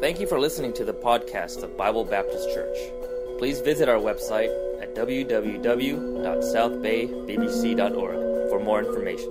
Thank you for listening to the podcast of Bible Baptist Church. Please visit our website at www.southbaybbc.org for more information.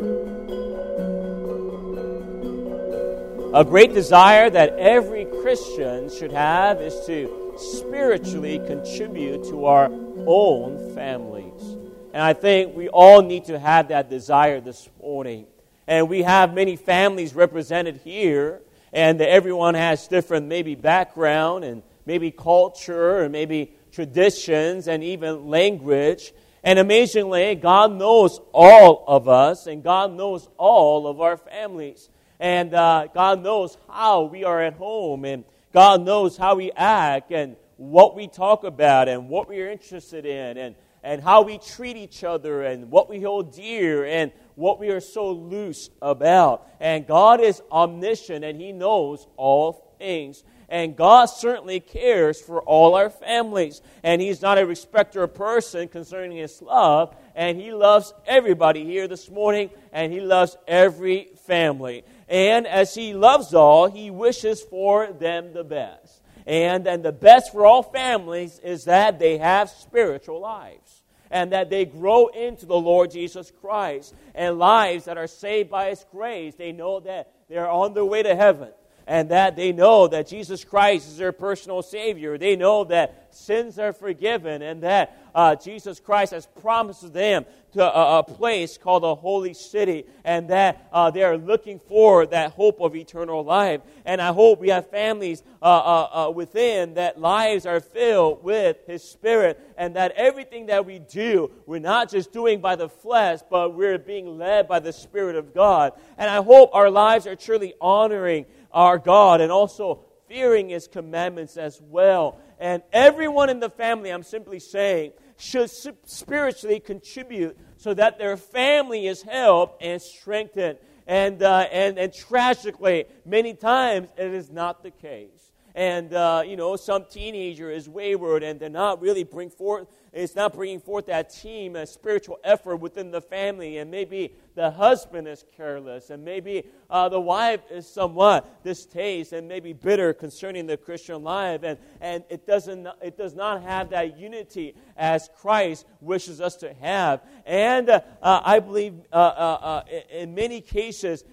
A great desire that every Christian should have is to spiritually contribute to our own families. And I think we all need to have that desire this morning. And we have many families represented here and everyone has different maybe background and maybe culture and maybe traditions and even language. And amazingly, God knows all of us and God knows all of our families. And uh, God knows how we are at home and God knows how we act and what we talk about and what we are interested in and, and how we treat each other and what we hold dear and what we are so loose about. And God is omniscient and He knows all things. And God certainly cares for all our families. And He's not a respecter of person concerning His love. And He loves everybody here this morning. And He loves every family. And as He loves all, He wishes for them the best. And, and the best for all families is that they have spiritual lives and that they grow into the Lord Jesus Christ and lives that are saved by His grace. They know that they're on their way to heaven and that they know that Jesus Christ is their personal Savior. They know that sins are forgiven and that uh, Jesus Christ has promised them to a, a, place called the Holy City and that uh, they are looking for that hope of eternal life. And I hope we have families uh, uh, uh, within that lives are filled with His Spirit and that everything that we do, we're not just doing by the flesh, but we're being led by the Spirit of God. And I hope our lives are truly honoring our God and also fearing His commandments as well. And everyone in the family, I'm simply saying, should spiritually contribute so that their family is helped and strengthened. And, uh, and, and tragically, many times it is not the case. And, uh, you know, some teenager is wayward and they're not really bring forth it's not bringing forth that team, a spiritual effort within the family, and maybe the husband is careless, and maybe uh, the wife is somewhat distaste and maybe bitter concerning the Christian life, and, and it, doesn't, it does not have that unity as Christ wishes us to have. And uh, uh, I believe uh, uh, uh, in many cases,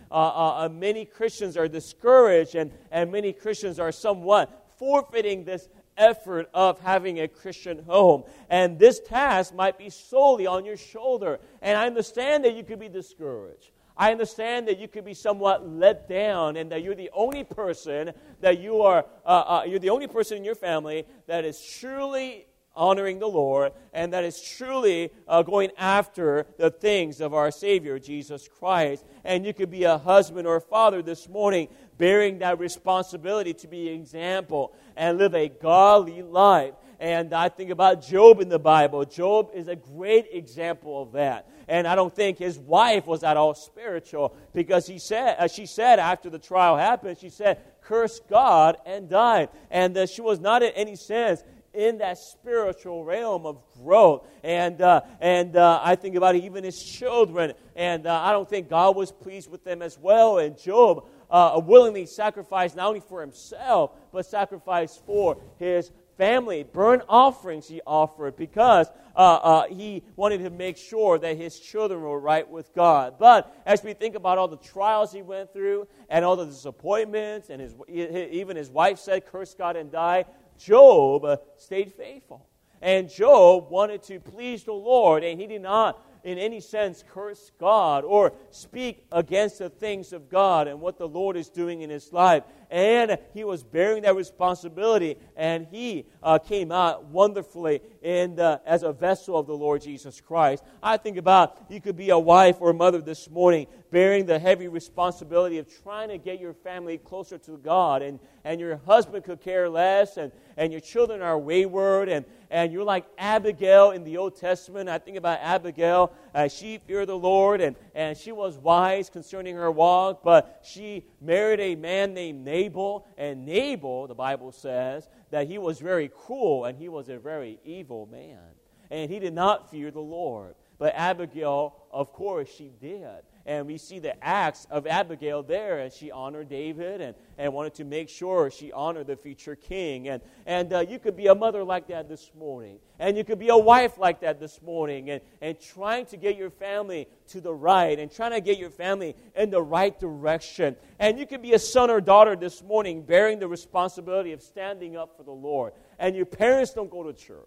many Christians are discouraged, and, and many Christians are somewhat forfeiting this effort of having a Christian home. And this task might be solely on your shoulder. And I understand that you could be discouraged. I understand that you could be somewhat let down and that you're the only person that you are, uh, uh, you're the only person in your family that is truly honoring the Lord and that is truly uh, going after the things of our Savior, Jesus Christ. And you could be a husband or a father this morning bearing that responsibility to be an example and live a godly life. And I think about Job in the Bible. Job is a great example of that. And I don't think his wife was at all spiritual because he said, uh, she said after the trial happened, she said, curse God and died. And uh, she was not in any sense in that spiritual realm of growth. And, uh, and uh, I think about even his children. And uh, I don't think God was pleased with them as well. And Job uh, willingly sacrificed not only for himself, but sacrificed for his family. Burnt offerings he offered because uh, uh, he wanted to make sure that his children were right with God. But as we think about all the trials he went through and all the disappointments, and his, even his wife said, Curse God and die, Job uh, stayed faithful. And Job wanted to please the Lord, and he did not in any sense curse God or speak against the things of God and what the Lord is doing in his life. And he was bearing that responsibility, and he uh, came out wonderfully in the, as a vessel of the Lord Jesus Christ. I think about you could be a wife or a mother this morning bearing the heavy responsibility of trying to get your family closer to God, and, and your husband could care less, and, and your children are wayward, and, and you're like Abigail in the Old Testament. I think about Abigail. Uh, she feared the Lord, and, and she was wise concerning her walk, but she married a man named Nabal, and Nabal, the Bible says, that he was very cruel and he was a very evil man. And he did not fear the Lord. But Abigail, of course, she did. And we see the acts of Abigail there, and she honored David and, and wanted to make sure she honored the future king. And, and uh, you could be a mother like that this morning, and you could be a wife like that this morning, and, and trying to get your family to the right, and trying to get your family in the right direction. And you could be a son or daughter this morning bearing the responsibility of standing up for the Lord, and your parents don't go to church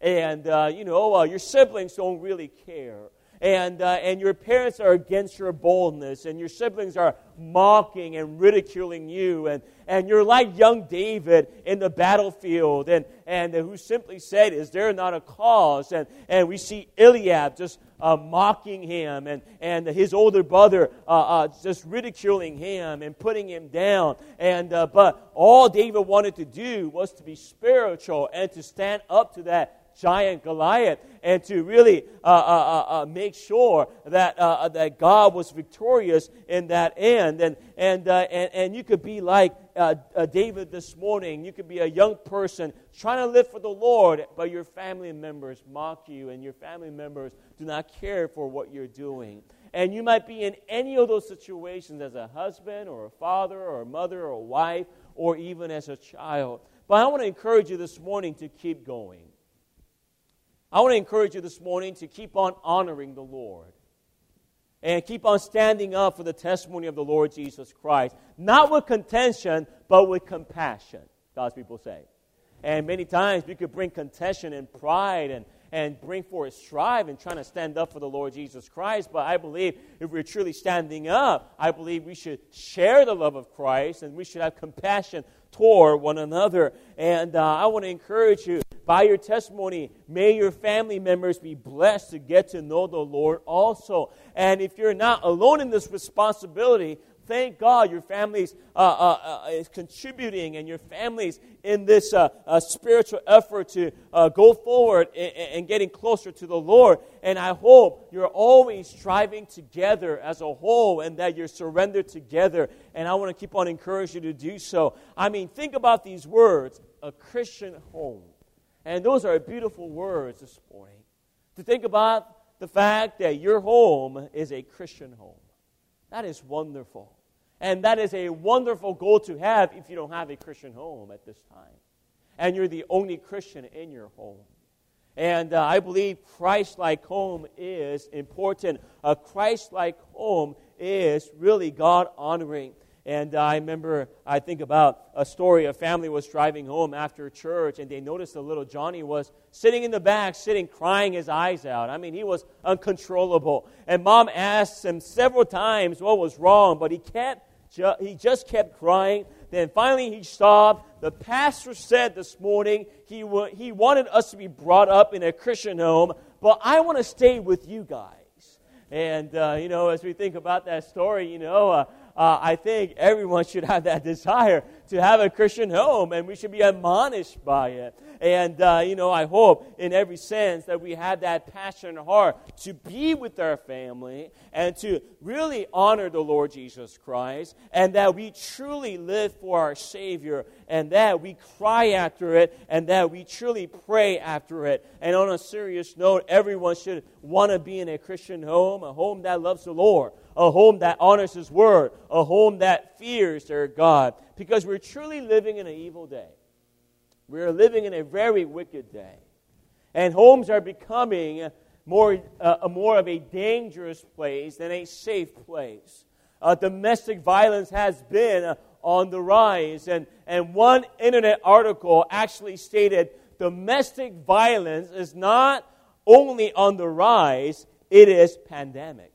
and uh, you know uh, your siblings don't really care and, uh, and your parents are against your boldness, and your siblings are mocking and ridiculing you, and, and you're like young David in the battlefield, and, and who simply said, Is there not a cause? And, and we see Eliab just uh, mocking him, and, and his older brother uh, uh, just ridiculing him and putting him down. And, uh, but all David wanted to do was to be spiritual and to stand up to that giant Goliath and to really uh, uh, uh, uh make sure that, uh, uh, that God was victorious in that end. And, and, and, and you could be like David this morning. You could be a young person trying to live for the Lord, but your family members mock you and your family members do not care for what you're doing. And you might be in any of those situations as a husband or a father or a mother or a wife or even as a child. But I want to encourage you this morning to keep going. I want to encourage you this morning to keep on honoring the Lord and keep on standing up for the testimony of the Lord Jesus Christ, not with contention, but with compassion, God's people say. And many times we could bring contention and pride and, and bring forth strife and trying to stand up for the Lord Jesus Christ. But I believe if we're truly standing up, I believe we should share the love of Christ and we should have compassion toward one another. And uh, I want to encourage you by your testimony, may your family members be blessed to get to know the Lord also. And if you're not alone in this responsibility, thank God your family's uh, uh, uh, is contributing and your family's in this uh, uh, spiritual effort to uh, go forward and, and, getting closer to the Lord. And I hope you're always striving together as a whole and that you're surrendered together. And I want to keep on encouraging you to do so. I mean, think about these words a Christian home. And those are beautiful words this morning. To think about the fact that your home is a Christian home. That is wonderful. And that is a wonderful goal to have if you don't have a Christian home at this time. And you're the only Christian in your home. And uh, I believe Christ like home is important. A Christ like home is really God honoring. And I remember, I think about a story a family was driving home after church, and they noticed the little Johnny was sitting in the back, sitting, crying his eyes out. I mean, he was uncontrollable. And mom asked him several times what was wrong, but he kept, he just kept crying. Then finally he stopped. The pastor said this morning he, w- he wanted us to be brought up in a Christian home, but I want to stay with you guys. And, uh, you know, as we think about that story, you know, uh, uh, I think everyone should have that desire to have a Christian home, and we should be admonished by it. And, uh, you know, I hope in every sense that we have that passion heart to be with our family and to really honor the Lord Jesus Christ, and that we truly live for our Savior, and that we cry after it, and that we truly pray after it. And on a serious note, everyone should want to be in a Christian home, a home that loves the Lord, a home that honors His Word, a home that fears their God, because we're truly living in an evil day. We are living in a very wicked day. And homes are becoming more, uh, more of a dangerous place than a safe place. Uh, domestic violence has been on the rise. And, and one internet article actually stated domestic violence is not only on the rise, it is pandemic.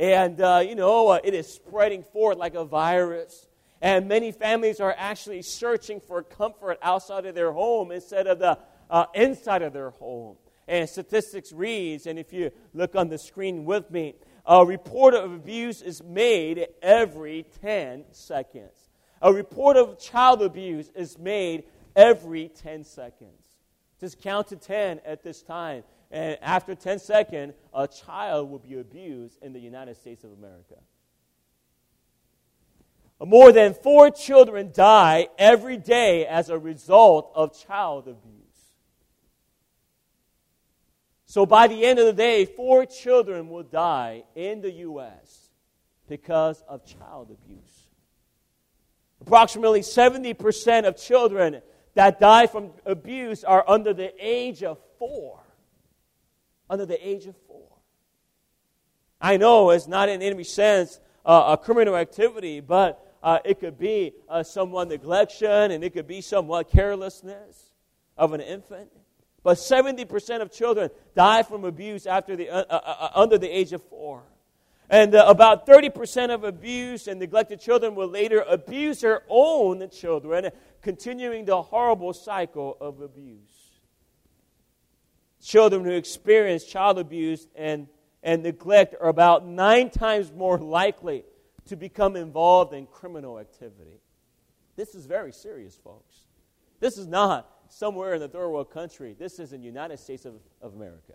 And, uh, you know, uh, it is spreading forth like a virus. And many families are actually searching for comfort outside of their home instead of the uh, inside of their home. And statistics reads, and if you look on the screen with me, a report of abuse is made every 10 seconds. A report of child abuse is made every 10 seconds. Just count to 10 at this time. And after 10 seconds, a child will be abused in the United States of America. More than four children die every day as a result of child abuse. So by the end of the day, four children will die in the U.S. because of child abuse. Approximately 70% of children that die from abuse are under the age of four. Under the age of four. I know it's not in any sense uh, a criminal activity, but uh, it could be uh, somewhat neglection and it could be somewhat carelessness of an infant. But 70% of children die from abuse after the, uh, uh, uh, under the age of four. And about 30% of abused and neglected children will later abuse their own children, continuing the horrible cycle of abuse. Children who experience child abuse and, and neglect are about nine times more likely to become involved in criminal activity. This is very serious, folks. This is not somewhere in the third world country. This is in the United States of, of America.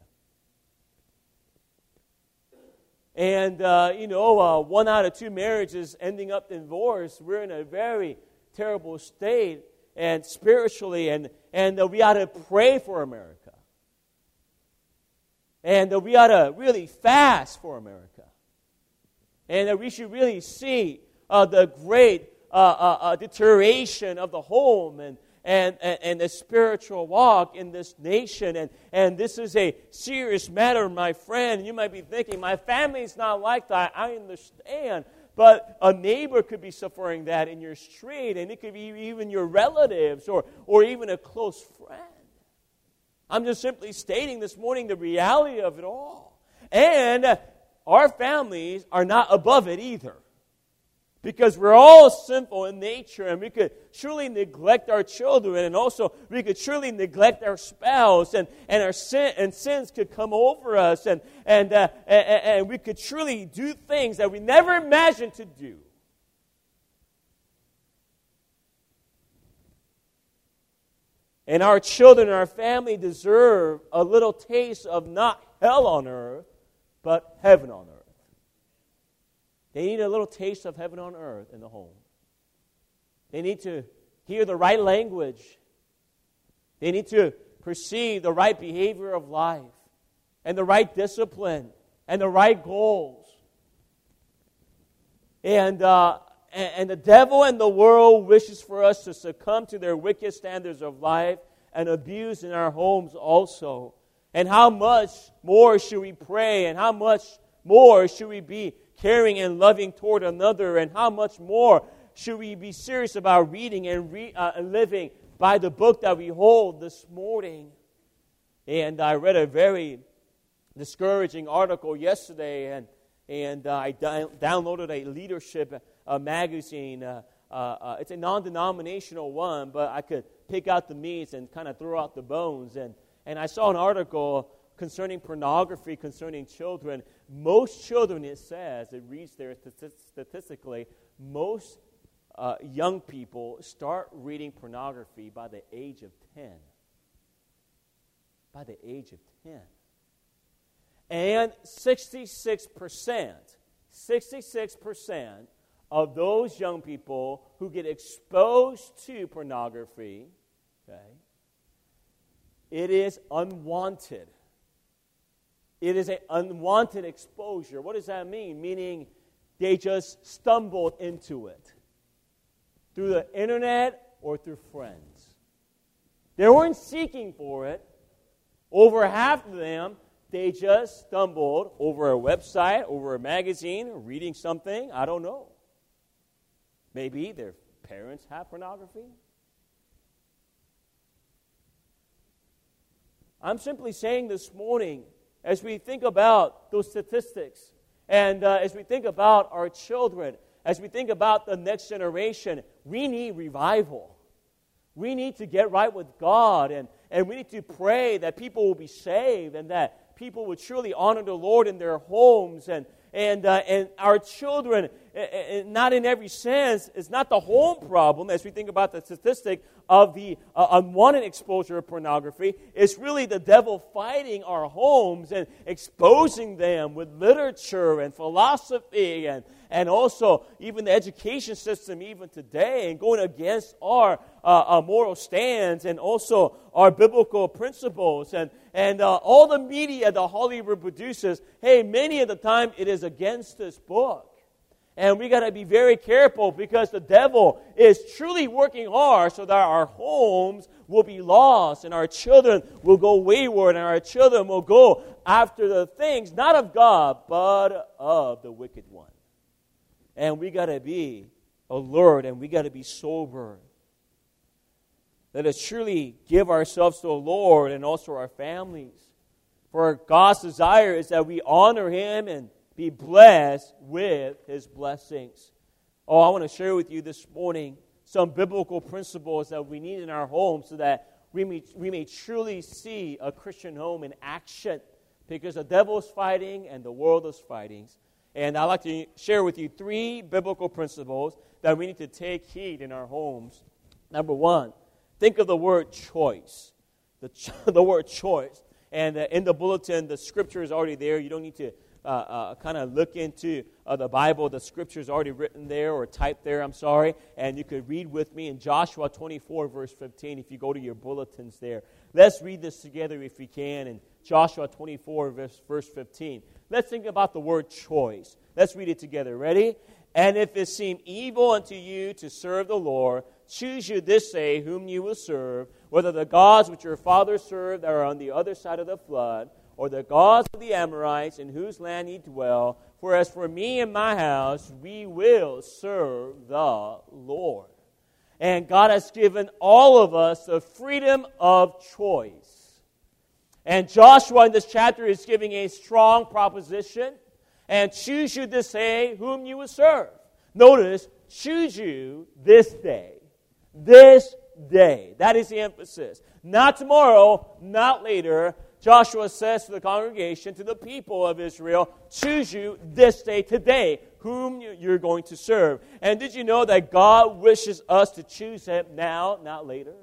And, uh, you know, uh, one out of two marriages ending up in divorce. We're in a very terrible state, and spiritually, and, and uh, we ought to pray for America. And uh, we ought to really fast for America. And uh, we should really see uh, the great deterioration of the home and, and, and, and the spiritual walk in this nation. And, and this is a serious matter, my friend. You might be thinking, my family's not like that. I understand. But a neighbor could be suffering that in your street, and it could be even your relatives or, or even a close friend. I'm just simply stating this morning the reality of it all. And our families are not above it either because we're all sinful in nature and we could surely neglect our children and also we could surely neglect our spouse and, and our sin and sins could come over us and, and, uh, and, and we could truly do things that we never imagined to do and our children and our family deserve a little taste of not hell on earth but heaven on earth they need a little taste of heaven on earth in the home. They need to hear the right language. They need to perceive the right behavior of life and the right discipline and the right goals. And, uh, and the devil and the world wishes for us to succumb to their wicked standards of life and abuse in our homes also. And how much more should we pray and how much more should we be caring and loving toward another, and how much more should we be serious about reading and re- uh, living by the book that we hold this morning? And I read a very discouraging article yesterday, and, and uh, I downloaded a leadership uh, magazine. Uh, uh, it's a non denominational one, but I could pick out the meats and kind of throw out the bones. And, and I saw an article concerning pornography, concerning children, most children, it says, it reads there statistically, most uh, young people start reading pornography by the age of 10. By the age of 10. And 66%, 66% of those young people who get exposed to pornography, okay, it is unwanted. It is an unwanted exposure. What does that mean? Meaning they just stumbled into it through the internet or through friends. They weren't seeking for it. Over half of them, they just stumbled over a website, over a magazine, reading something. I don't know. Maybe their parents have pornography. I'm simply saying this morning as we think about those statistics and uh, as we think about our children, as we think about the next generation, we need revival. We need to get right with God and, and we need to pray that people will be saved and that people will truly honor the Lord in their homes and, and, uh, and our children, not in every sense, is not the home problem as we think about the statistic of the uh, unwanted exposure of pornography. It's really the devil fighting our homes and exposing them with literature and philosophy and, and also even the education system, even today, and going against our, uh, moral stands and also our biblical principles. And, and uh, all the media that Hollywood produces, hey, many of the time it is against this book. And we got to be very careful because the devil is truly working hard so that our homes will be lost and our children will go wayward and our children will go after the things not of God but of the wicked one. And we got to be alert and we got to be sober. Let us truly give ourselves to the Lord and also our families. For God's desire is that we honor Him and be blessed with his blessings. Oh, I want to share with you this morning some biblical principles that we need in our home so that we may, we may truly see a Christian home in action because the devil is fighting and the world is fighting. And I'd like to share with you three biblical principles that we need to take heed in our homes. Number one, think of the word choice. The, the word choice. And uh, in the bulletin, the scripture is already there. You don't need to uh, uh, kind of look into uh, the Bible, the scripture is already written there or typed there, I'm sorry, and you could read with me in Joshua 24, verse 15, if you go to your bulletins there. Let's read this together if we can in Joshua 24, verse, verse 15. Let's think about the word choice. Let's read it together. Ready? And if it seem evil unto you to serve the Lord, choose you this day whom you will serve, whether the gods which your fathers served are on the other side of the flood, or the gods of the Amorites in whose land ye dwell. For as for me and my house, we will serve the Lord. And God has given all of us the freedom of choice. And Joshua in this chapter is giving a strong proposition. And choose you this day whom you will serve. Notice, choose you this day. This day. That is the emphasis. Not tomorrow, not later, Joshua says to the congregation, to the people of Israel, choose you this day, today, whom you're going to serve. And did you know that God wishes us to choose Him now, not later?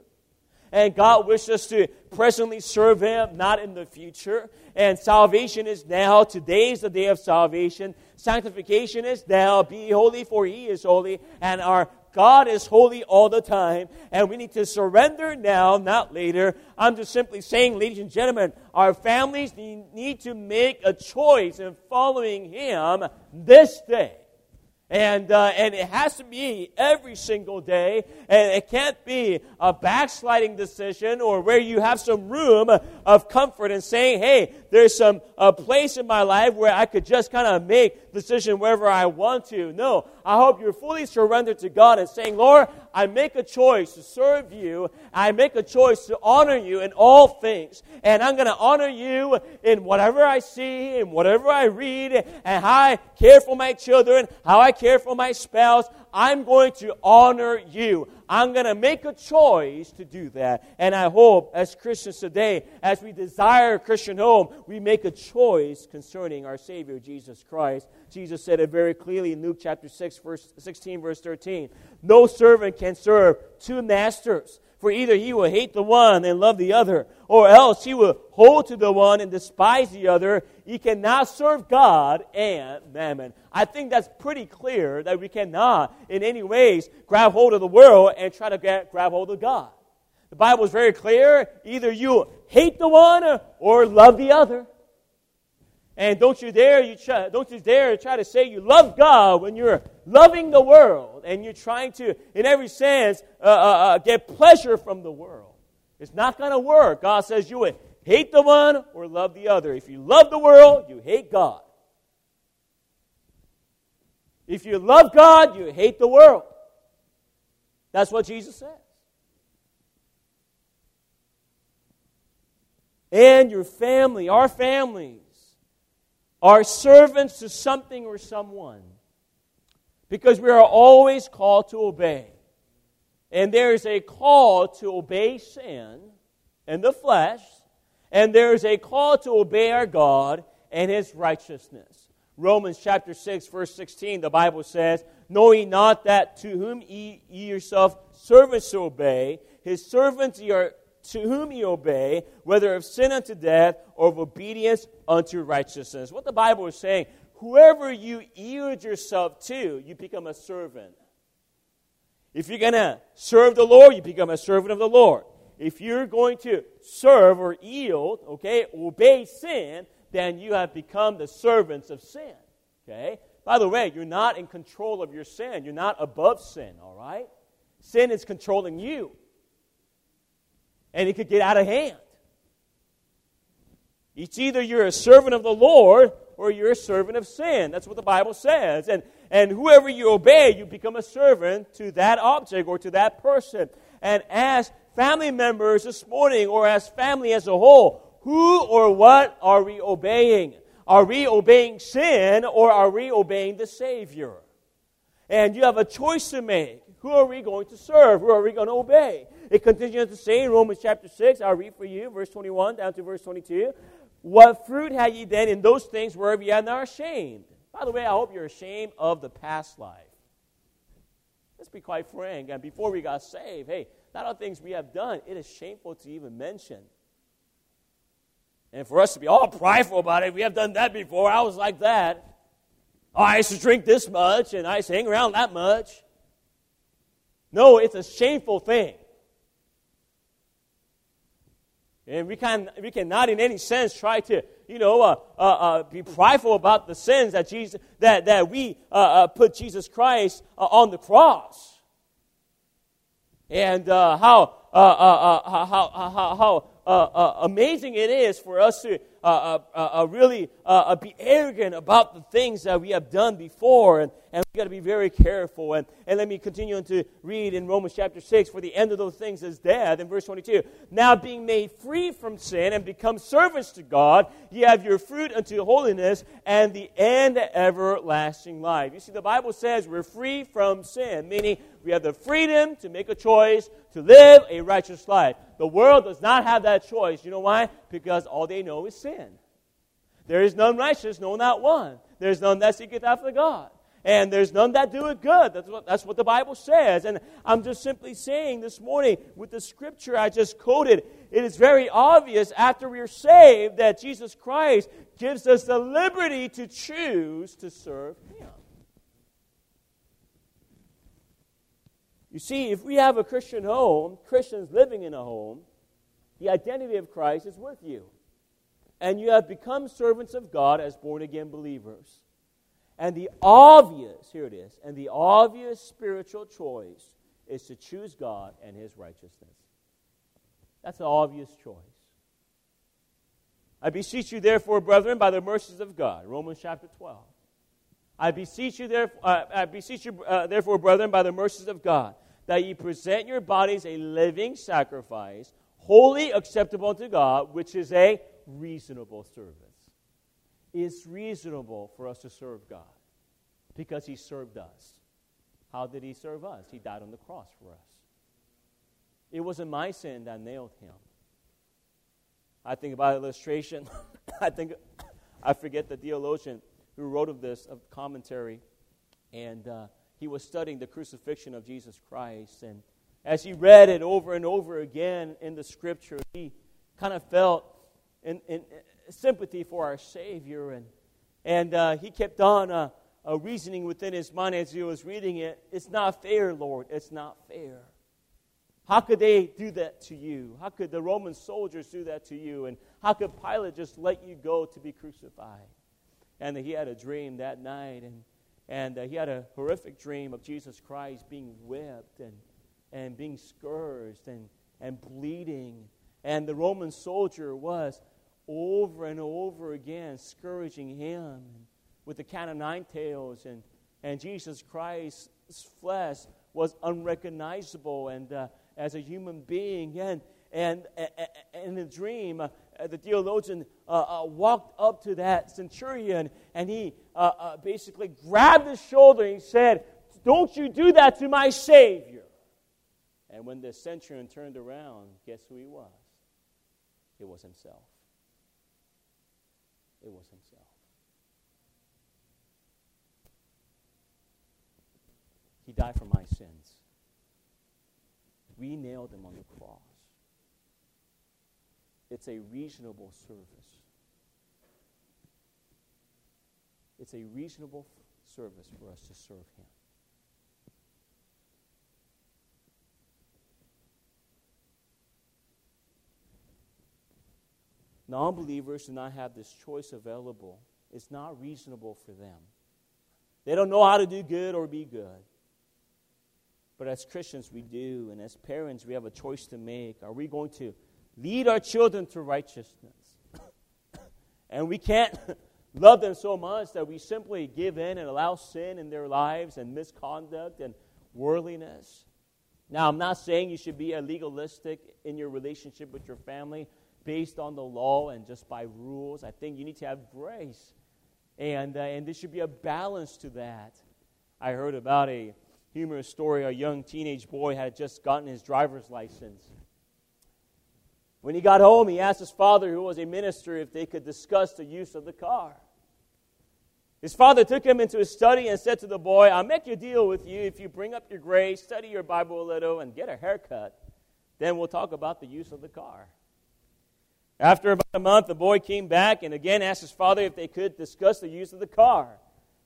And God wishes us to presently serve Him, not in the future. And salvation is now. Today is the day of salvation. Sanctification is now. Be holy, for He is holy. And our God is holy all the time, and we need to surrender now, not later. I'm just simply saying, ladies and gentlemen, our families need to make a choice in following Him this day. And, uh, and it has to be every single day. And it can't be a backsliding decision or where you have some room of comfort and saying, hey, there's some a place in my life where I could just kind of make decision wherever I want to. No, I hope you're fully surrendered to God and saying, Lord, I make a choice to serve you. I make a choice to honor you in all things. And I'm going to honor you in whatever I see, in whatever I read, and how I care for my children, how I care for my spouse. I'm going to honor you. I'm going to make a choice to do that. And I hope as Christians today, as we desire a Christian home, we make a choice concerning our Savior, Jesus Christ. Jesus said it very clearly in Luke chapter 6, verse 16, verse 13. No servant can serve two masters. For either he will hate the one and love the other, or else he will hold to the one and despise the other. He cannot serve God and mammon. I think that's pretty clear that we cannot, in any ways, grab hold of the world and try to grab hold of God. The Bible is very clear. Either you hate the one or love the other. And don't you dare you try, don't you dare try to say you love God when you're loving the world and you're trying to, in every sense, uh, uh, uh, get pleasure from the world. It's not going to work. God says you would hate the one or love the other. If you love the world, you hate God. If you love God, you hate the world. That's what Jesus says. And your family, our families, are servants to something or someone. Because we are always called to obey. And there is a call to obey sin and the flesh, and there is a call to obey our God and his righteousness. Romans chapter 6, verse 16, the Bible says, Know ye not that to whom ye, ye yourself servants obey, his servants ye are to whom ye obey, whether of sin unto death or of obedience unto righteousness. What the Bible is saying, whoever you yield yourself to, you become a servant. If you're going to serve the Lord, you become a servant of the Lord. If you're going to serve or yield, okay, obey sin, then you have become the servants of sin. Okay? By the way, you're not in control of your sin. You're not above sin, all right? Sin is controlling you. And it could get out of hand. It's either you're a servant of the Lord or you're a servant of sin. That's what the Bible says. And, and whoever you obey, you become a servant to that object or to that person. And as family members this morning, or as family as a whole, who or what are we obeying? Are we obeying sin or are we obeying the Savior? And you have a choice to make. Who are we going to serve? Who are we going to obey? It continues to say in Romans chapter 6, I'll read for you, verse 21 down to verse 22. What fruit have ye then in those things whereof ye are not ashamed? By the way, I hope you're ashamed of the past life. Let's be quite frank. And before we got saved, hey, not all things we have done, it is shameful to even mention. And for us to be all prideful about it, we have done that before. I was like that. Oh, I used to drink this much and I used to hang around that much. No, it's a shameful thing. And we, can, we cannot in any sense try to, you know, uh, uh, uh, be prideful about the sins that, Jesus, that, that we uh, uh, put Jesus Christ uh, on the cross. And how, how, how, how, how amazing it is for us to uh, uh, uh, really be arrogant about the things that we have done before. And, and we've got to be very careful. And, and let me continue to read in Romans chapter 6 for the end of those things is death. In verse 22, now being made free from sin and become servants to God, ye have your fruit unto holiness and the end everlasting life. You see, the Bible says we're free from sin, meaning we have the freedom to make a choice to live a righteous life. The world does not have that choice. You know why? Because all they know is sin. There is none righteous, no, not one. There's none that seeketh after God. And there's none that do it good. That's what, that's what the Bible says. And I'm just simply saying this morning with the scripture I just quoted, it is very obvious after we're saved that Jesus Christ gives us the liberty to choose to serve Him. You see, if we have a Christian home, Christians living in a home, the identity of Christ is with you. And you have become servants of God as born again believers. And the obvious, here it is, and the obvious spiritual choice is to choose God and His righteousness. That's an obvious choice. I beseech you, therefore, brethren, by the mercies of God. Romans chapter 12. I beseech you, therefore, uh, I beseech you, uh, therefore, brethren, by the mercies of God, that ye present your bodies a living sacrifice, wholly acceptable unto God, which is a reasonable service. It's reasonable for us to serve God because He served us. How did He serve us? He died on the cross for us. It wasn't my sin that nailed Him. I think about illustration. I think I forget the theologian who wrote of this of commentary, and uh, he was studying the crucifixion of Jesus Christ. And as he read it over and over again in the scripture, he kind of felt in, in, sympathy for our Savior. And, and uh, he kept on uh, uh, reasoning within his mind as he was reading it It's not fair, Lord. It's not fair. How could they do that to you? How could the Roman soldiers do that to you? And how could Pilate just let you go to be crucified? And he had a dream that night, and and uh, he had a horrific dream of Jesus Christ being whipped and, and being scourged and, and bleeding. And the Roman soldier was over and over again scourging him with the cat of nine tails. And, and Jesus Christ's flesh was unrecognizable and uh, as a human being. And, and, and in the dream, uh, the theologian uh, uh, walked up to that centurion and he uh, uh, basically grabbed his shoulder and said, Don't you do that to my Savior. And when the centurion turned around, guess who he was? It was himself. It was himself. He died for my sins. We nailed him on the cross. It's a reasonable service. It's a reasonable service for us to serve Him. Non believers do not have this choice available. It's not reasonable for them. They don't know how to do good or be good. But as Christians, we do. And as parents, we have a choice to make. Are we going to lead our children to righteousness? and we can't love them so much that we simply give in and allow sin in their lives and misconduct and worldliness. Now, I'm not saying you should be a legalistic in your relationship with your family based on the law and just by rules. I think you need to have grace. And, uh, and there should be a balance to that. I heard about a humorous story. A young teenage boy had just gotten his driver's license. When he got home, he asked his father, who was a minister, if they could discuss the use of the car. His father took him into his study and said to the boy, I'll make a deal with you if you bring up your grades, study your Bible a little, and get a haircut. Then we'll talk about the use of the car. After about a month, the boy came back and again asked his father if they could discuss the use of the car.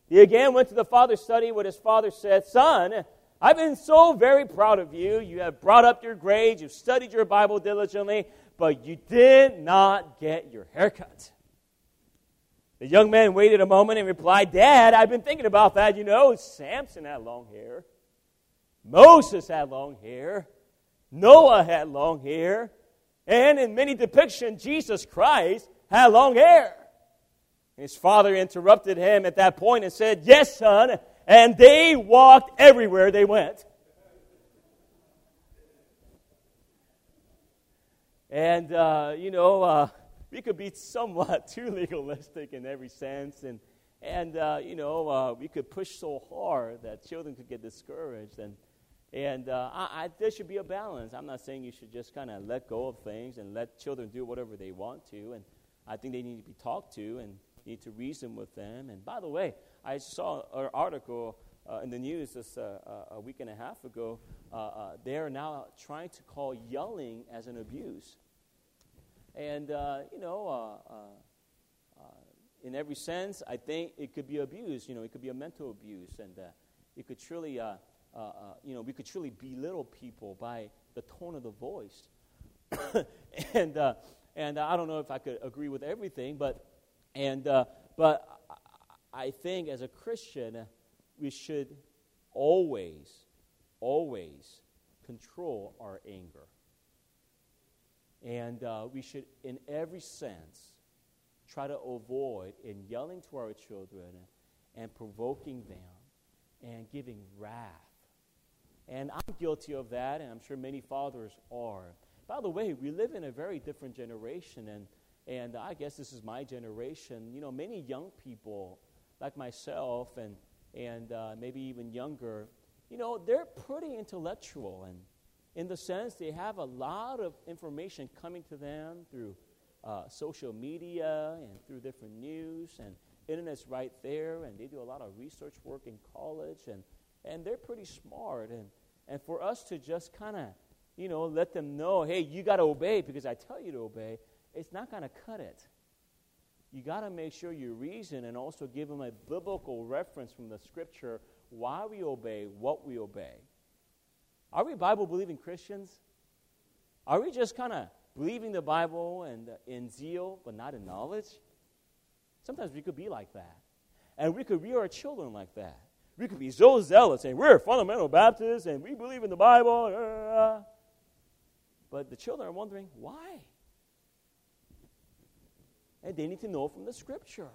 He again went to the father's study what his father said, Son, I've been so very proud of you. You have brought up your grades, you've studied your Bible diligently, but you did not get your haircut. The young man waited a moment and replied, Dad, I've been thinking about that. You know, Samson had long hair, Moses had long hair, Noah had long hair, and in many depictions, Jesus Christ had long hair. His father interrupted him at that point and said, Yes, son. And they walked everywhere they went. And, uh, you know, uh, we could be somewhat too legalistic in every sense. And, and uh, you know, uh, we could push so hard that children could get discouraged. And, and uh, I, I, there should be a balance. I'm not saying you should just kind of let go of things and let children do whatever they want to. And I think they need to be talked to and need to reason with them. And by the way, I saw an article uh, in the news just uh, uh, a week and a half ago. Uh, uh, they are now trying to call yelling as an abuse. And, uh, you know, uh, uh, uh, in every sense, I think it could be abuse. You know, it could be a mental abuse. And it could truly, you know, we could truly belittle people by the tone of the voice. and, and I don't know if I could agree with everything, but and, uh, but I think as a Christian, we should always, always control our anger. And uh, we should, in every sense, try to avoid in yelling to our children and provoking them and giving wrath. And I'm guilty of that, and I'm sure many fathers are. By the way, we live in a very different generation, and and I guess this is my generation. You know, many young people like myself and, and uh, maybe even younger, you know, they're pretty intellectual and in the sense they have a lot of information coming to them through uh, social media and through different news and internet's right there and they do a lot of research work in college and, and they're pretty smart and, and for us to just kind of you know let them know hey you got to obey because i tell you to obey it's not going to cut it. You got to make sure you reason and also give them a biblical reference from the scripture why we obey, what we obey. Are we Bible believing Christians? Are we just kind of believing the Bible and uh, in zeal but not in knowledge? Sometimes we could be like that. And we could rear our children like that. We could be so zealous and we're fundamental Baptists and we believe in the Bible. But the children are wondering why? and they need to know from the scripture.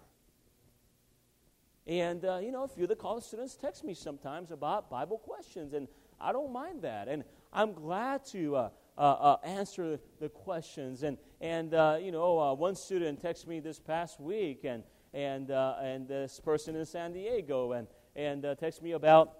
And, uh, you know, a few of the college students text me sometimes about Bible questions, and I don't mind that. And I'm glad to uh, uh, uh answer the questions. And, and uh, you know, uh, one student texted me this past week, and, and, and this person in San Diego, and, and texted me about,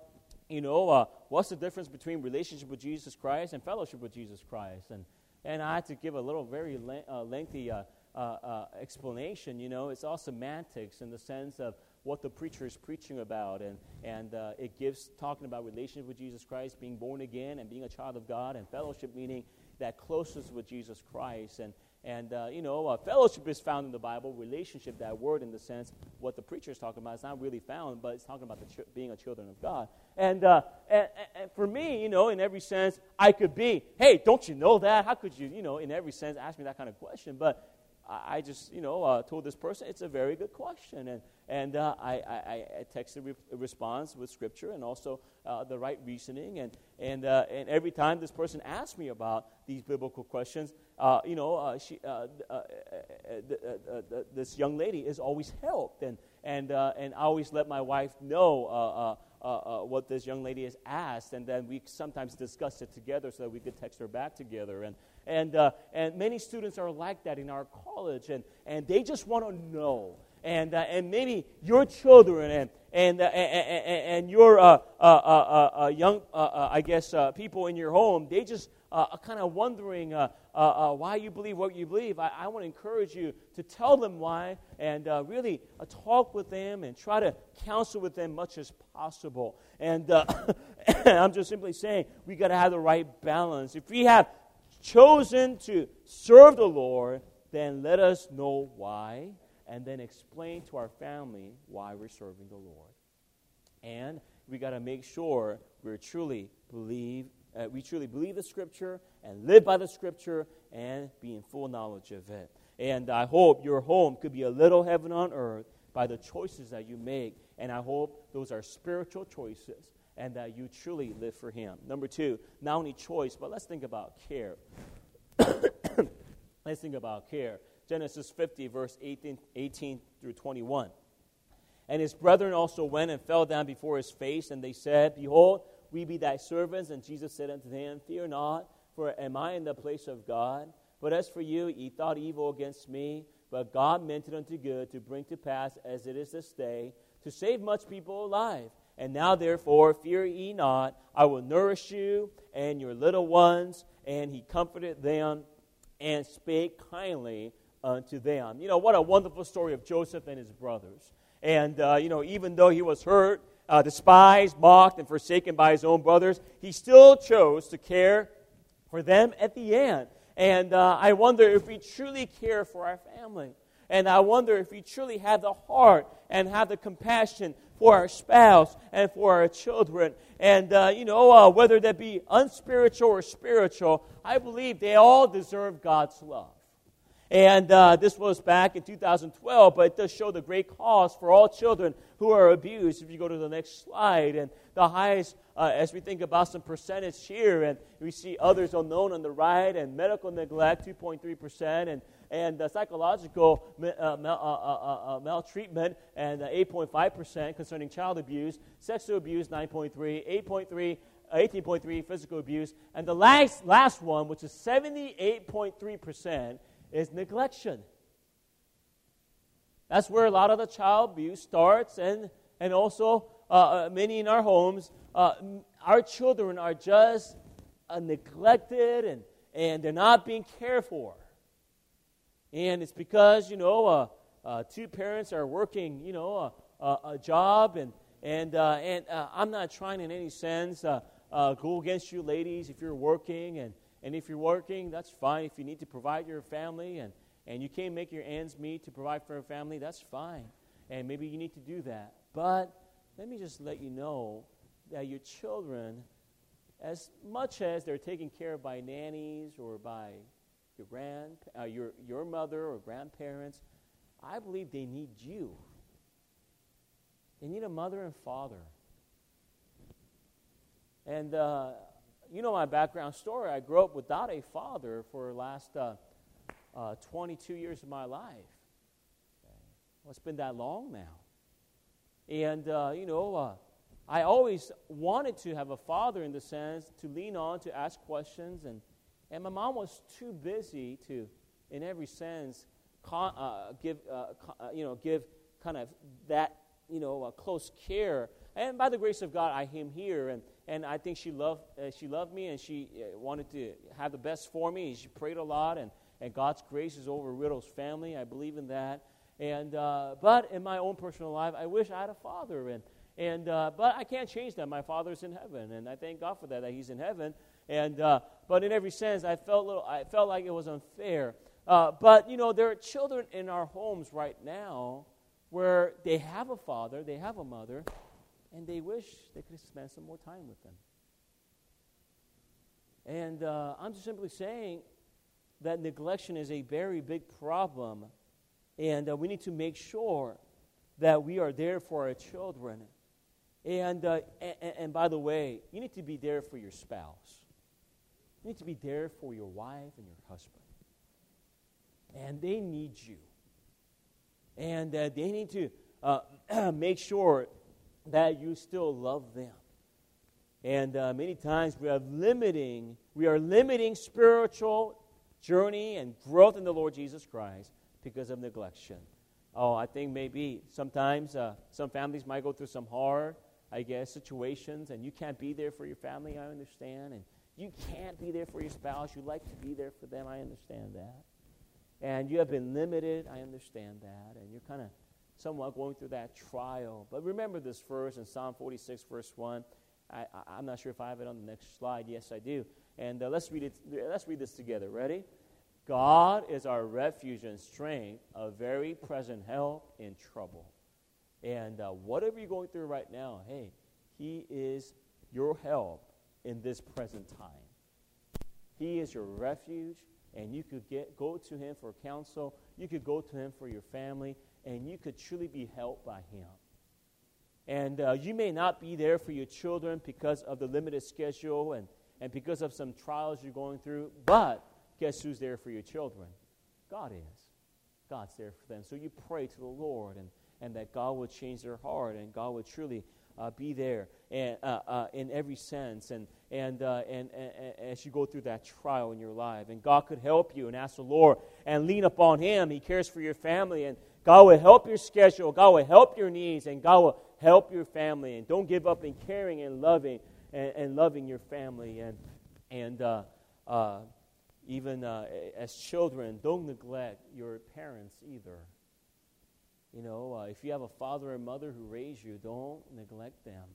you know, what's the difference between relationship with Jesus Christ and fellowship with Jesus Christ. And, and I had to give a little very lengthy uh, uh, explanation. You know, it's all semantics in the sense of what the preacher is preaching about, and and uh, it gives talking about relationship with Jesus Christ, being born again, and being a child of God, and fellowship meaning that closeness with Jesus Christ, and And, uh, you know, uh, fellowship is found in the Bible. Relationship, that word in the sense, what the preacher is talking about, it's not really found, but it's talking about ch- being a children of God. And, uh, and, and for me, you know, in every sense, I could be, hey, don't you know that? How could you, you know, in every sense, ask me that kind of question? But I just, you know, uh, told this person it's a very good question, and and uh, I, I, I texted a response with scripture and also uh, the right reasoning, and and uh, and every time this person asked me about these biblical questions, uh, you know, uh, she, this young lady is always helped, and and and I always let my wife know. Uh, uh, what this young lady has asked, and then we sometimes discuss it together so that we could text her back together. And, and, uh, and many students are like that in our college, and, and they just want to know. And, uh, and maybe your children and, and, uh, and, and, your uh, uh, uh, uh young, I guess, people in your home, they just are kind of wondering why you believe what you believe. I, I want to encourage you to tell them why and really talk with them and try to counsel with them much as possible. And I'm just simply saying we got to have the right balance. If we have chosen to serve the Lord, then let us know why and then explain to our family why we're serving the Lord. And we got to make sure we truly believe uh, we truly believe the scripture and live by the scripture and be in full knowledge of it. And I hope your home could be a little heaven on earth by the choices that you make. And I hope those are spiritual choices and that you truly live for Him. Number two, not only choice, but let's think about care. let's think about care. Genesis 50, verse 18, 18 through 21. And his brethren also went and fell down before his face, and they said, Behold, we be thy servants. And Jesus said unto them, Fear not, for am I in the place of God? But as for you, ye thought evil against me, but God meant it unto good to bring to pass, as it is this day, to save much people alive. And now, therefore, fear ye not. I will nourish you and your little ones. And he comforted them and spake kindly unto them. You know, what a wonderful story of Joseph and his brothers. And, uh, you know, even though he was hurt, uh, despised, mocked, and forsaken by his own brothers, he still chose to care for them at the end. And uh, I wonder if we truly care for our family. And I wonder if we truly have the heart and have the compassion for our spouse and for our children. And, uh, you know, uh, whether that be unspiritual or spiritual, I believe they all deserve God's love. And uh, this was back in 2012, but it does show the great cost for all children who are abused. If you go to the next slide, and the highest, uh, as we think about some percentage here, and we see others unknown on the right, and medical neglect, 2.3%, and and uh, psychological uh, mal, uh, uh, uh, maltreatment, and 8.5% concerning child abuse, sexual abuse, 9.3, 8.3 18.3 physical abuse, and the last, last one, which is 78.3%, is neglection. That's where a lot of the child abuse starts, and, and also uh, uh, many in our homes, uh, our children are just uh, neglected and, and they're not being cared for. And it's because, you know, uh, uh, two parents are working, you know, a, a job, and, and, and I'm not trying in any sense go against you ladies if you're working and, and if you're working, that's fine. If you need to provide your family and, and you can't make your ends meet to provide for a family, that's fine. And maybe you need to do that. But let me just let you know that your children, as much as they're taken care of by nannies or by your, grand, uh, your, your mother or grandparents, I believe they need you. They need a mother and father. And uh, you know my background story. I grew up without a father for the last uh, uh, 22 years of my life. Well, it's been that long now. And, uh, you know, uh, I always wanted to have a father in the sense to lean on, to ask questions. And, and my mom was too busy to, in every sense, con- uh, give, uh, you know, give kind of that, you know, close care. And by the grace of God, I am here. And, and I think she loved, uh, she loved me and she uh, wanted to have the best for me. She prayed a lot, and, and God's grace is over Riddle's family. I believe in that. And, uh, but in my own personal life, I wish I had a father. And, and, uh, but I can't change that. My father's in heaven, and I thank God for that, that he's in heaven. And, uh, but in every sense, I felt, little, I felt like it was unfair Uh, but, you know, there are children in our homes right now where they have a father, they have a mother, and they wish they could spend some more time with them. And uh, I'm just simply saying that neglection is a very big problem, and uh, we need to make sure that we are there for our children. And, uh, and, and by the way, you need to be there for your spouse. You need to be there for your wife and your husband. And they need you. And uh, they need to uh, make sure that you still love them. And uh, many times we are limiting, we are limiting spiritual journey and growth in the Lord Jesus Christ because of neglection. Oh, I think maybe sometimes uh, some families might go through some hard, I guess, situations, and you can't be there for your family. I understand, and you can't be there for your spouse. You like to be there for them. I understand that, and you have been limited. I understand that, and you're kind of somewhat going through that trial. But remember this verse in Psalm 46, verse one. I, am not sure if I have it on the next slide. Yes, I do. And uh, let's read it. Let's read this together. Ready? God is our refuge and strength, a very present help in trouble. And uh, whatever you're going through right now, hey, He is your help in this present time. He is your refuge, and you could get, go to Him for counsel. You could go to Him for your family, and you could truly be helped by Him. And uh, you may not be there for your children because of the limited schedule and, and because of some trials you're going through, but guess who's there for your children? God is. God's there for them. So you pray to the Lord and, and that God would change their heart and God would truly uh, be there and, uh, uh, in every sense and, uh, and, and, and, as you go through that trial in your life. And God could help you and ask the Lord and lean upon Him. He cares for your family and God will help your schedule. God will help your needs and God will help your family. And don't give up in caring and loving and, and loving your family. And, and uh, uh, even uh, as children, don't neglect your parents either. You know, uh, if you have a father and mother who raised you, don't neglect them.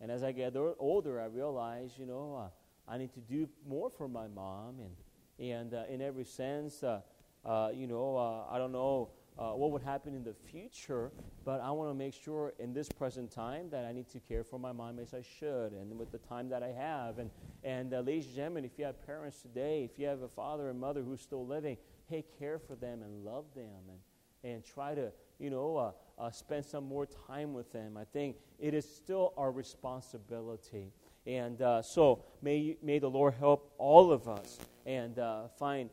And as I get older, I realize, you know, uh, I need to do more for my mom. And, and uh, in every sense, you know, I don't know uh, what would happen in the future, but I want to make sure in this present time that I need to care for my mom as I should and with the time that I have. And, and uh, ladies and gentlemen, if you have parents today, if you have a father and mother who's still living, hey, care for them and love them and, and try to, you know, uh, uh spend some more time with them. I think it is still our responsibility. And uh, so may, may the Lord help all of us and uh, find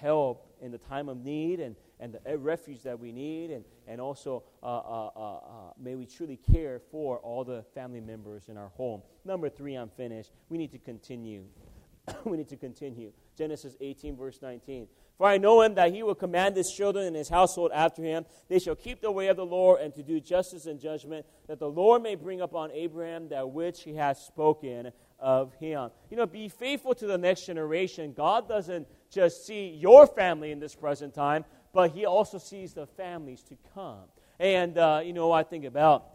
help in the time of need and and the refuge that we need, and, and also uh, uh, uh, uh, may we truly care for all the family members in our home. Number three, I'm finished. We need to continue. we need to continue. Genesis 18, verse 19. For I know him that he will command his children and his household after him. They shall keep the way of the Lord and to do justice and judgment, that the Lord may bring upon Abraham that which he has spoken of him. You know, be faithful to the next generation. God doesn't just see your family in this present time, but he also sees the families to come. And, uh, you know, I think about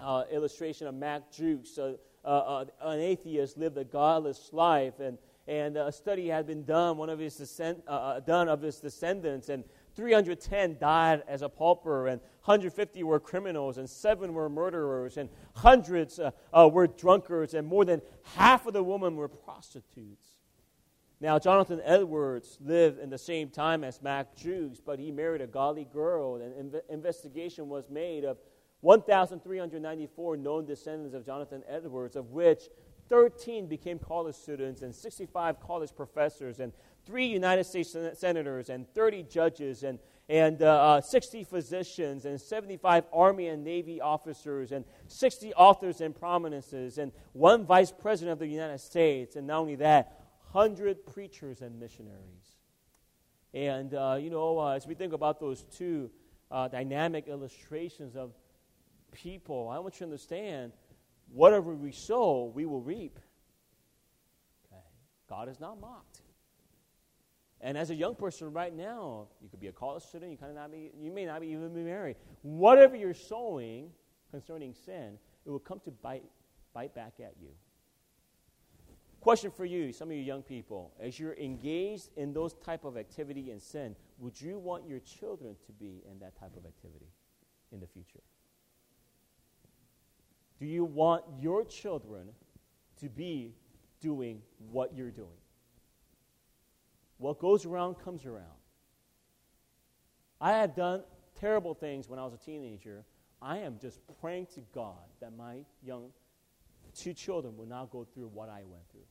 uh, illustration of Max Jukes. Uh, uh, an atheist lived a godless life, and, and a study had been done, one of his descend, uh, uh, done of his descendants, and 310 died as a pauper, and 150 were criminals, and seven were murderers, and hundreds were drunkards, and more than half of the women were prostitutes. Now, Jonathan Edwards lived in the same time as Max Jukes, but he married a godly girl, and inv- investigation was made of 1,394 known descendants of Jonathan Edwards, of which 13 became college students, and 65 college professors, and three United States sen- senators, and 30 judges, and, and uh, uh, 60 physicians, and 75 Army and Navy officers, and 60 authors and prominences, and one vice president of the United States. And not only that, 100 preachers and missionaries. And, uh, you know, uh, as we think about those two uh, dynamic illustrations of people, I want you to understand whatever we sow, we will reap. Okay? God is not mocked. And as a young person right now, you could be a college student, you, kind of not be, you may not be even be married. Whatever you're sowing concerning sin, it will come to bite, bite back at you Question for you, some of you young people, as you're engaged in those type of activity and sin, would you want your children to be in that type of activity in the future? Do you want your children to be doing what you're doing? What goes around comes around. I had done terrible things when I was a teenager. I am just praying to God that my young two children will not go through what I went through.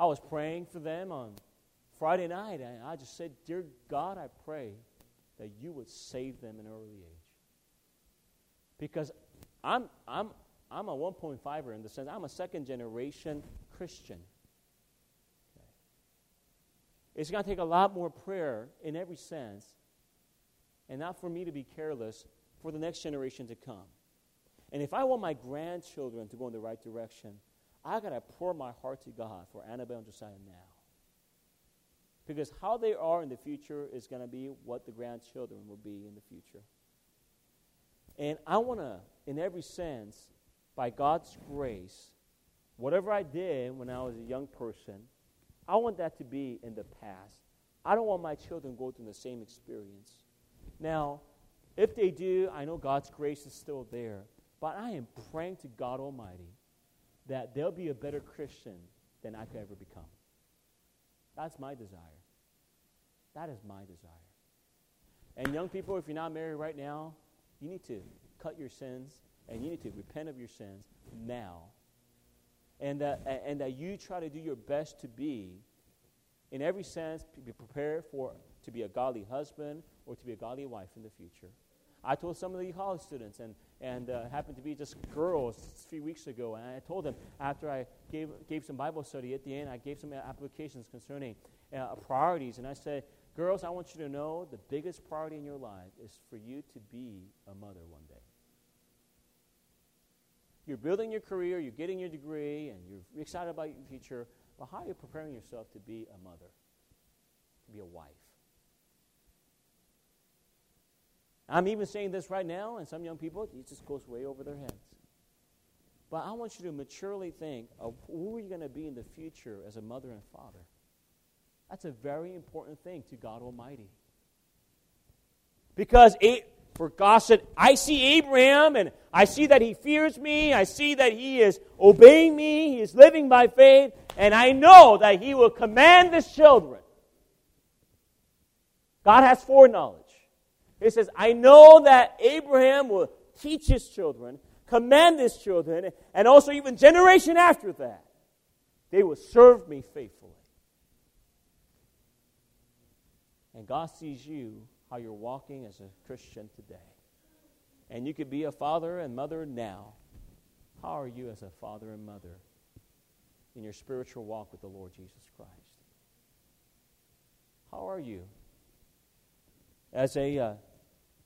I was praying for them on Friday night, and I just said, Dear God, I pray that you would save them in an early age. Because I'm, I'm, I'm a 1.5er in the sense I'm a second generation Christian. Okay. It's going to take a lot more prayer in every sense, and not for me to be careless, for the next generation to come. And if I want my grandchildren to go in the right direction, I got to pour my heart to God for Annabelle and Josiah now. Because how they are in the future is going to be what the grandchildren will be in the future. And I want to, in every sense, by God's grace, whatever I did when I was a young person, I want that to be in the past. I don't want my children to go through the same experience. Now, if they do, I know God's grace is still there. But I am praying to God Almighty that they'll be a better Christian than I could ever become. That's my desire. That is my desire. And young people, if you're not married right now, you need to cut your sins and you need to repent of your sins now. And that, and that you try to do your best to be, in every sense, be prepared for to be a godly husband or to be a godly wife in the future. I told some of the college students, and, and uh, happened to be just girls a few weeks ago, and I told them after I gave, gave some Bible study at the end, I gave some applications concerning uh, priorities, and I said, Girls, I want you to know the biggest priority in your life is for you to be a mother one day. You're building your career, you're getting your degree, and you're excited about your future. But how are you preparing yourself to be a mother, to be a wife? I'm even saying this right now, and some young people, it just goes way over their heads. But I want you to maturely think of who are you going to be in the future as a mother and father. That's a very important thing to God Almighty. Because it, for God said, I see Abraham and I see that he fears me. I see that he is obeying me. He is living by faith. And I know that he will command his children. God has foreknowledge. He says, I know that Abraham will teach his children, command his children, and also even generation after that, they will serve me faithfully. And God sees you, how you're walking as a Christian today. And you could be a father and mother now. How are you as a father and mother in your spiritual walk with the Lord Jesus Christ? How are you? As a uh,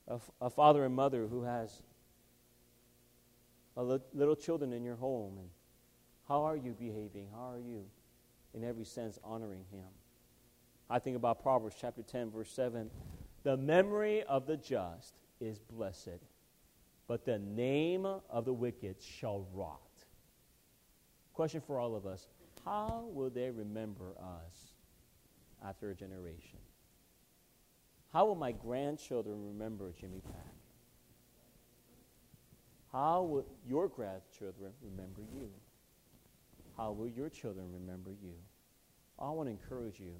a, a father and mother who has li- little children in your home and how are you behaving? How are you in every sense honoring him? I think about proverbs chapter 10 verse 7 the memory of the just is blessed but the name of the wicked shall rot. Question for all of us. How will they remember us after a generation how will my grandchildren remember Jimmy Pack? How will your grandchildren remember you? How will your children remember you? I want to encourage you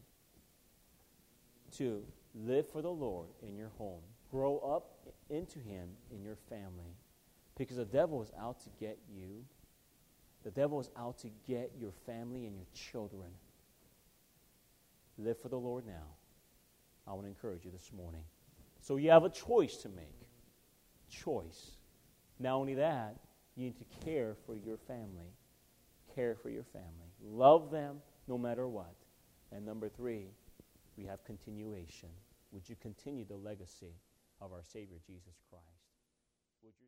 to live for the Lord in your home. Grow up into Him in your family. Because the devil is out to get you. The devil is out to get your family and your children. Live for the Lord now. I want to encourage you this morning. So you have a choice to make. Choice. Not only that, you need to care for your family. Care for your family. Love them no matter what. And number three, we have continuation. Would you continue the legacy of our Savior Jesus Christ?